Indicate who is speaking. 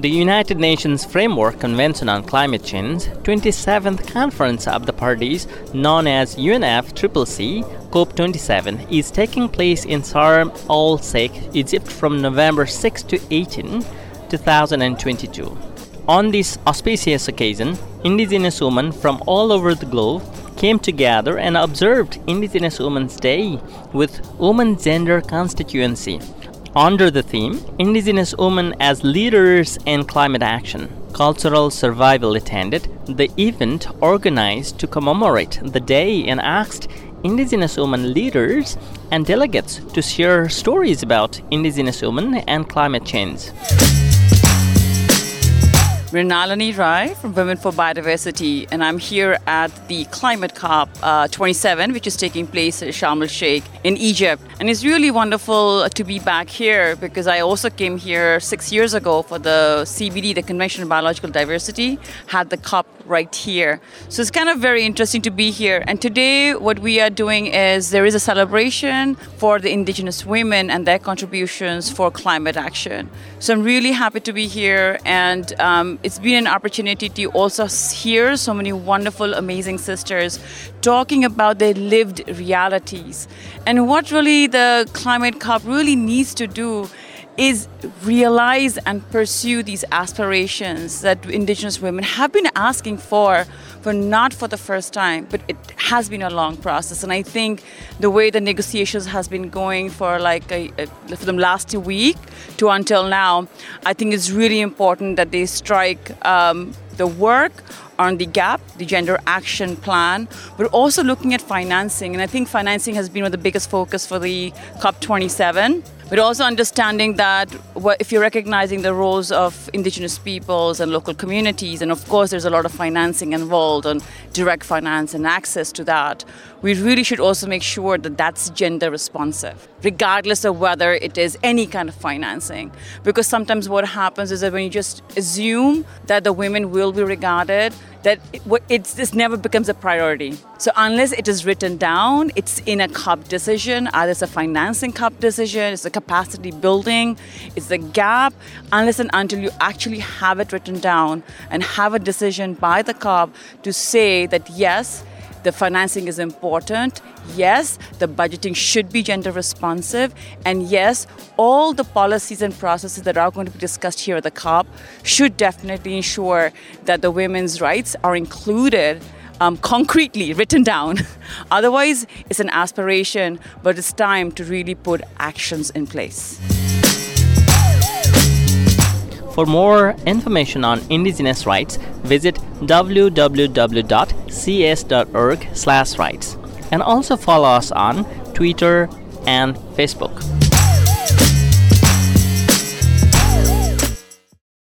Speaker 1: The United Nations Framework Convention on Climate Change, 27th Conference of the Parties, known as UNFCCC COP27, is taking place in Sharm el Sheikh, Egypt from November 6 to 18, 2022. On this auspicious occasion, indigenous women from all over the globe came together and observed Indigenous Women's Day with Women Gender Constituency under the theme Indigenous Women as Leaders in Climate Action. Cultural Survival attended the event organized to commemorate the day and asked Indigenous women leaders and delegates to share stories about Indigenous women and climate change.
Speaker 2: We're Nalini Rai from Women for Biodiversity, and I'm here at the Climate COP uh, 27, which is taking place at Sharm el Sheikh in Egypt. And it's really wonderful to be back here because I also came here six years ago for the CBD, the Convention on Biological Diversity, had the COP right here. So it's kind of very interesting to be here. And today, what we are doing is there is a celebration for the Indigenous women and their contributions for climate action. So I'm really happy to be here, and um, it's been an opportunity to also hear so many wonderful, amazing sisters talking about their lived realities. And what really the Climate COP really needs to do is realize and pursue these aspirations that indigenous women have been asking for for not for the first time. But it has been a long process and i think the way the negotiations has been going for like a, a, for the last week to until now i think it's really important that they strike um, the work on the GAP, the Gender Action Plan, but also looking at financing. And I think financing has been one of the biggest focus for the COP27 but also understanding that if you're recognizing the roles of indigenous peoples and local communities, and of course there's a lot of financing involved and direct finance and access to that, we really should also make sure that that's gender responsive, regardless of whether it is any kind of financing. Because sometimes what happens is that when you just assume that the women will be regarded, that it, it's, this never becomes a priority. So unless it is written down, it's in a COP decision, either it's a financing COP decision, it's a capacity building, it's a gap, unless and until you actually have it written down and have a decision by the COP to say that yes, the financing is important. Yes, the budgeting should be gender responsive. And yes, all the policies and processes that are going to be discussed here at the COP should definitely ensure that the women's rights are included um, concretely written down. Otherwise, it's an aspiration, but it's time to really put actions in place.
Speaker 1: For more information on indigenous rights, visit www.cs.org/rights and also follow us on Twitter and Facebook.